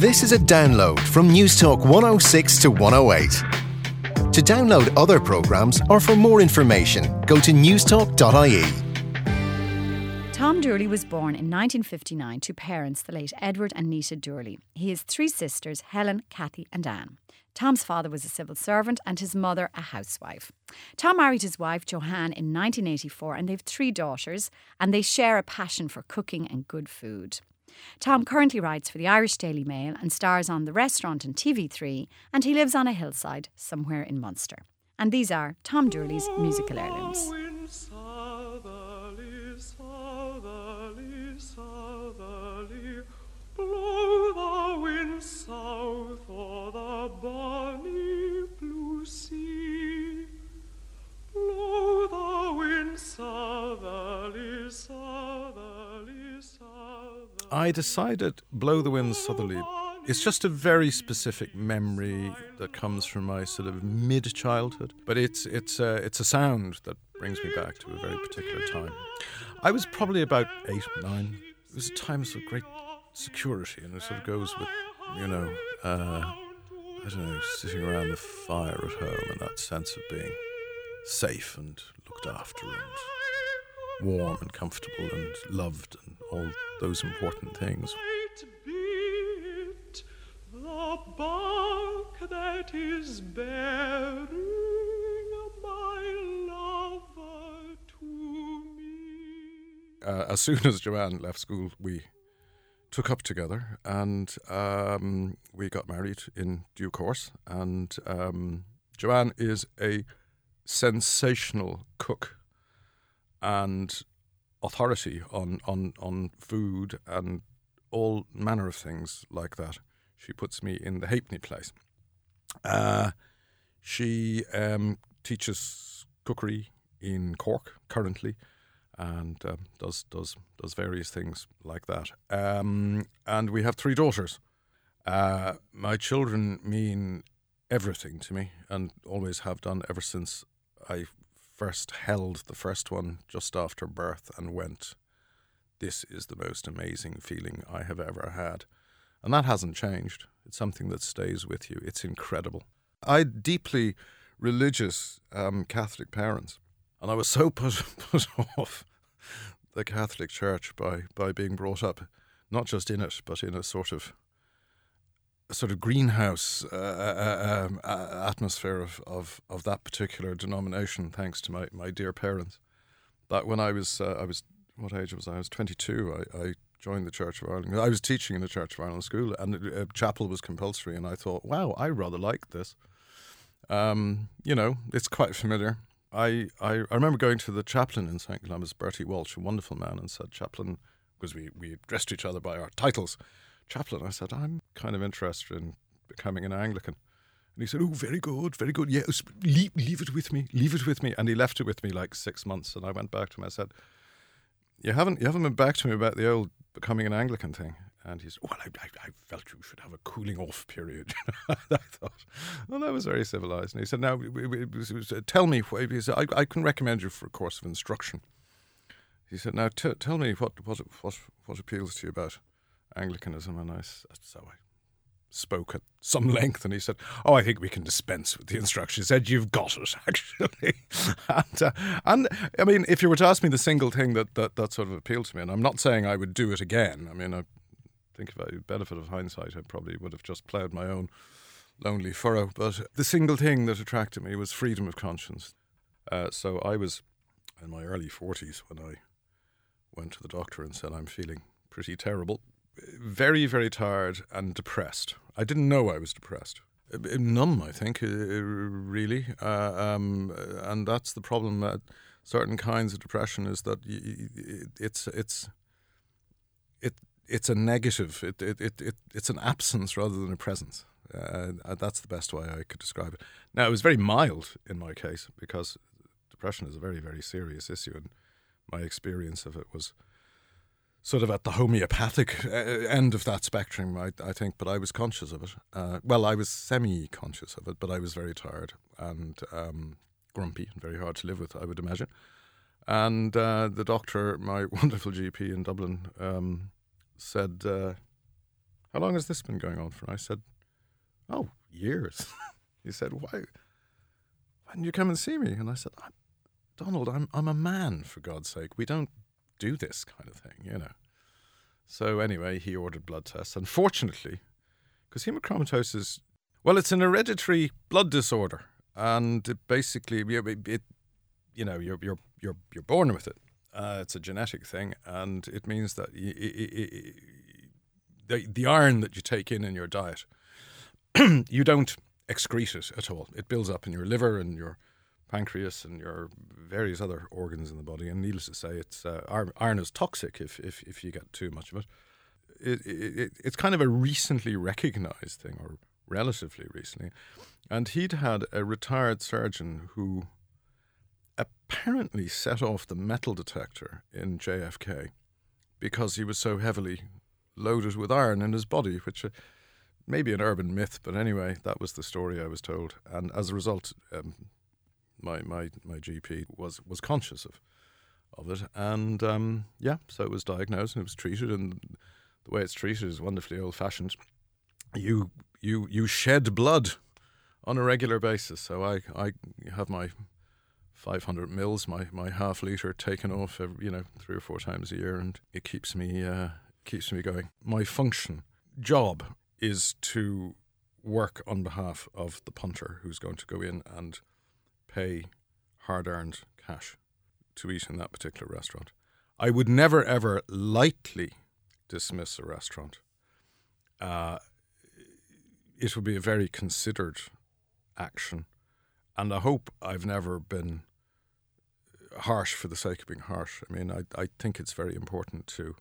This is a download from Newstalk 106 to 108. To download other programmes or for more information, go to newstalk.ie. Tom Doorley was born in 1959 to parents, the late Edward and Nita Doorley. He has three sisters, Helen, Kathy, and Anne. Tom's father was a civil servant and his mother a housewife. Tom married his wife Johanne in 1984 and they have three daughters and they share a passion for cooking and good food. Tom currently writes for the Irish Daily Mail and stars on The Restaurant and TV3 and he lives on a hillside somewhere in Munster. And these are Tom Doorley's musical heirlooms. I decided Blow the Wind Southerly. It's just a very specific memory that comes from my sort of mid childhood, but it's it's a, it's a sound that brings me back to a very particular time. I was probably about eight, nine. It was a time of great security, and it sort of goes with, you know, uh, I don't know, sitting around the fire at home and that sense of being safe and looked after and warm and comfortable and loved and all those important things. Might be it the bark that is bearing my lover to me. Uh, as soon as Joanne left school, we took up together and um, we got married in due course. And um, Joanne is a sensational cook and authority on, on, on food and all manner of things like that. She puts me in the halfpenny place. Uh, she um, teaches cookery in Cork currently and um, does does does various things like that. Um, and we have three daughters. Uh, my children mean everything to me, and always have done ever since I first held the first one just after birth and went. This is the most amazing feeling I have ever had, and that hasn't changed. It's something that stays with you. It's incredible. I had deeply religious um, Catholic parents. And I was so put, put off the Catholic Church by, by being brought up, not just in it, but in a sort of sort of greenhouse uh, uh, uh, atmosphere of, of, of that particular denomination, thanks to my, my dear parents. That when I was uh, I was what age was I? I was twenty two. I, I joined the Church of Ireland. I was teaching in the Church of Ireland school, and uh, chapel was compulsory. And I thought, wow, I rather like this. Um, you know, it's quite familiar. I, I, I remember going to the chaplain in St. Columba's, Bertie Walsh, a wonderful man, and said, Chaplain, because we, we addressed each other by our titles. Chaplain, I said, I'm kind of interested in becoming an Anglican. And he said, Oh, very good, very good. Yes, leave, leave it with me, leave it with me. And he left it with me like six months. And I went back to him. I said, You haven't, you haven't been back to me about the old becoming an Anglican thing. And he said, Well, I, I, I felt you should have a cooling off period. I thought, Well, that was very civilized. And he said, Now, tell me, he said, I, I can recommend you for a course of instruction. He said, Now, t- tell me what, what, what, what appeals to you about Anglicanism. And I, so I spoke at some length, and he said, "Oh, I think we can dispense with the instruction." He said, "You've got it, actually." and, uh, and I mean, if you were to ask me the single thing that, that that sort of appealed to me, and I'm not saying I would do it again. I mean, I think if I had benefit of hindsight, I probably would have just ploughed my own lonely furrow. But the single thing that attracted me was freedom of conscience. Uh, so I was in my early 40s when I went to the doctor and said, I'm feeling pretty terrible. Very, very tired and depressed. I didn't know I was depressed. Numb, I think, uh, really. Uh, um, and that's the problem. Uh, certain kinds of depression is that it's it's it it's a negative. It it, it, it it's an absence rather than a presence. Uh, that's the best way I could describe it. Now it was very mild in my case because depression is a very very serious issue, and my experience of it was sort of at the homeopathic uh, end of that spectrum, I, I think. But I was conscious of it. Uh, well, I was semi-conscious of it, but I was very tired and um, grumpy and very hard to live with, I would imagine. And uh, the doctor, my wonderful GP in Dublin, um, said, uh, How long has this been going on for? I said, Oh, years. he said, Why? Why didn't you come and see me? And I said, Donald, I'm, I'm a man, for God's sake. We don't do this kind of thing, you know. So anyway, he ordered blood tests. Unfortunately, because hemochromatosis, well, it's an hereditary blood disorder, and it basically, it, it, you know, you're you're you're you're born with it. Uh, it's a genetic thing, and it means that y y y the the iron that you take in in your diet, you don't excrete it at all. It builds up in your liver and your pancreas and your various other organs in the body. And needless to say, it's uh, iron is toxic if, if if you get too much of it. It, it. It's kind of a recently recognized thing, or relatively recently. And he'd had a retired surgeon who apparently set off the metal detector in JFK because he was so heavily loaded with iron in his body, which uh, may be an urban myth, but anyway, that was the story I was told. And as a result, um, my, my, my GP was, was conscious of, of it. And um, yeah, so it was diagnosed and it was treated. And the way it's treated is wonderfully old fashioned. You, you, you shed blood on a regular basis. So I, I have my 500 mils, my, my half liter taken off, every, you know, three or four times a year, and it keeps me uh, keeps me going. My function, job, is to work on behalf of the punter who's going to go in and pay hard-earned cash to eat in that particular restaurant. I would never ever lightly dismiss a restaurant. Uh, it would be a very considered action. And I hope I've never been harsh for the sake of being harsh. I mean, I, I think it's very important to,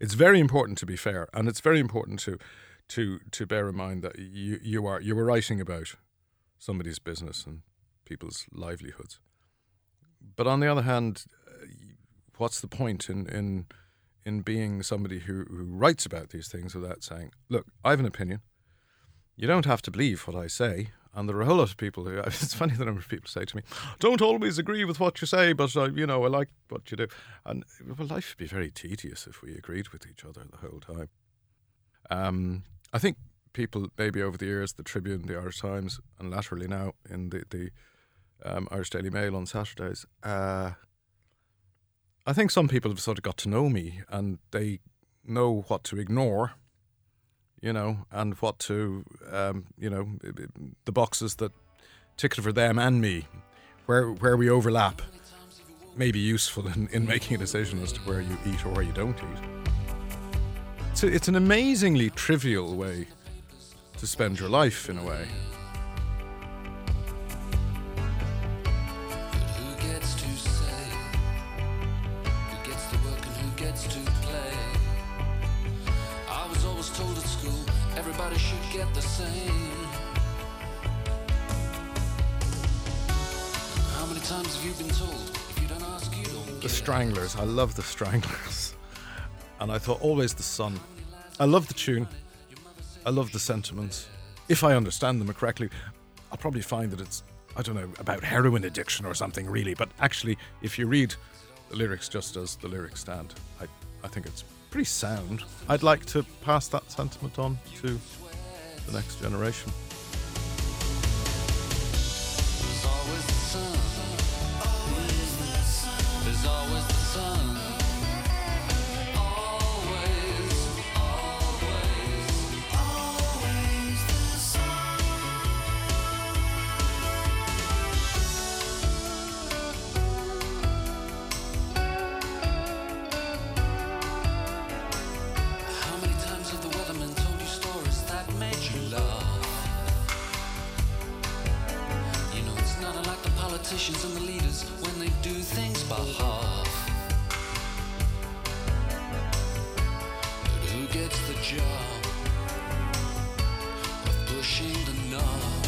it's very important to be fair, and it's very important to, to, to bear in mind that you, you are you were writing about somebody's business and people's livelihoods. But on the other hand, what's the point in in in being somebody who, who writes about these things without saying, "Look, I have an opinion. You don't have to believe what I say. And there are a whole lot of people who, it's funny the number of people say to me, don't always agree with what you say, but, uh, you know, I like what you do. And, well, life would be very tedious if we agreed with each other the whole time. Um, I think people, maybe over the years, the Tribune, the Irish Times, and laterally now in the, the um, Irish Daily Mail on Saturdays, uh, I think some people have sort of got to know me and they know what to ignore you know, and what to, um, you know, the boxes that tick for them and me, where where we overlap, may be useful in, in making a decision as to where you eat or where you don't eat. So it's an amazingly trivial way to spend your life, in a way. The Stranglers. I love the Stranglers. And I thought always the sun. I love the tune. I love the sentiments. If I understand them correctly, I'll probably find that it's, I don't know, about heroin addiction or something really. But actually, if you read the lyrics just as the lyrics stand, I, I think it's pretty sound. I'd like to pass that sentiment on to the next generation. politicians and the leaders when they do things by half. But who gets the job of pushing the knob?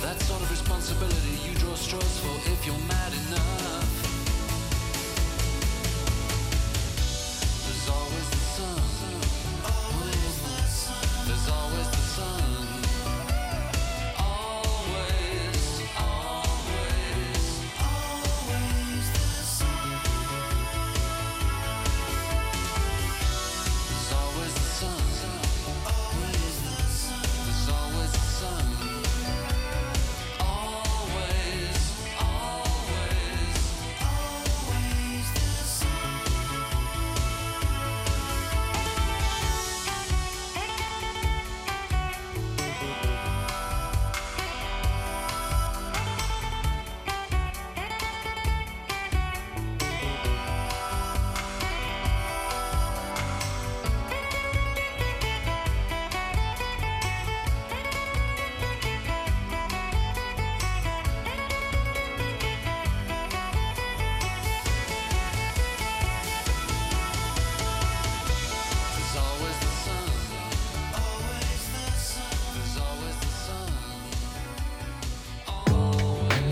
That sort of responsibility you draw straws for if you're mad enough.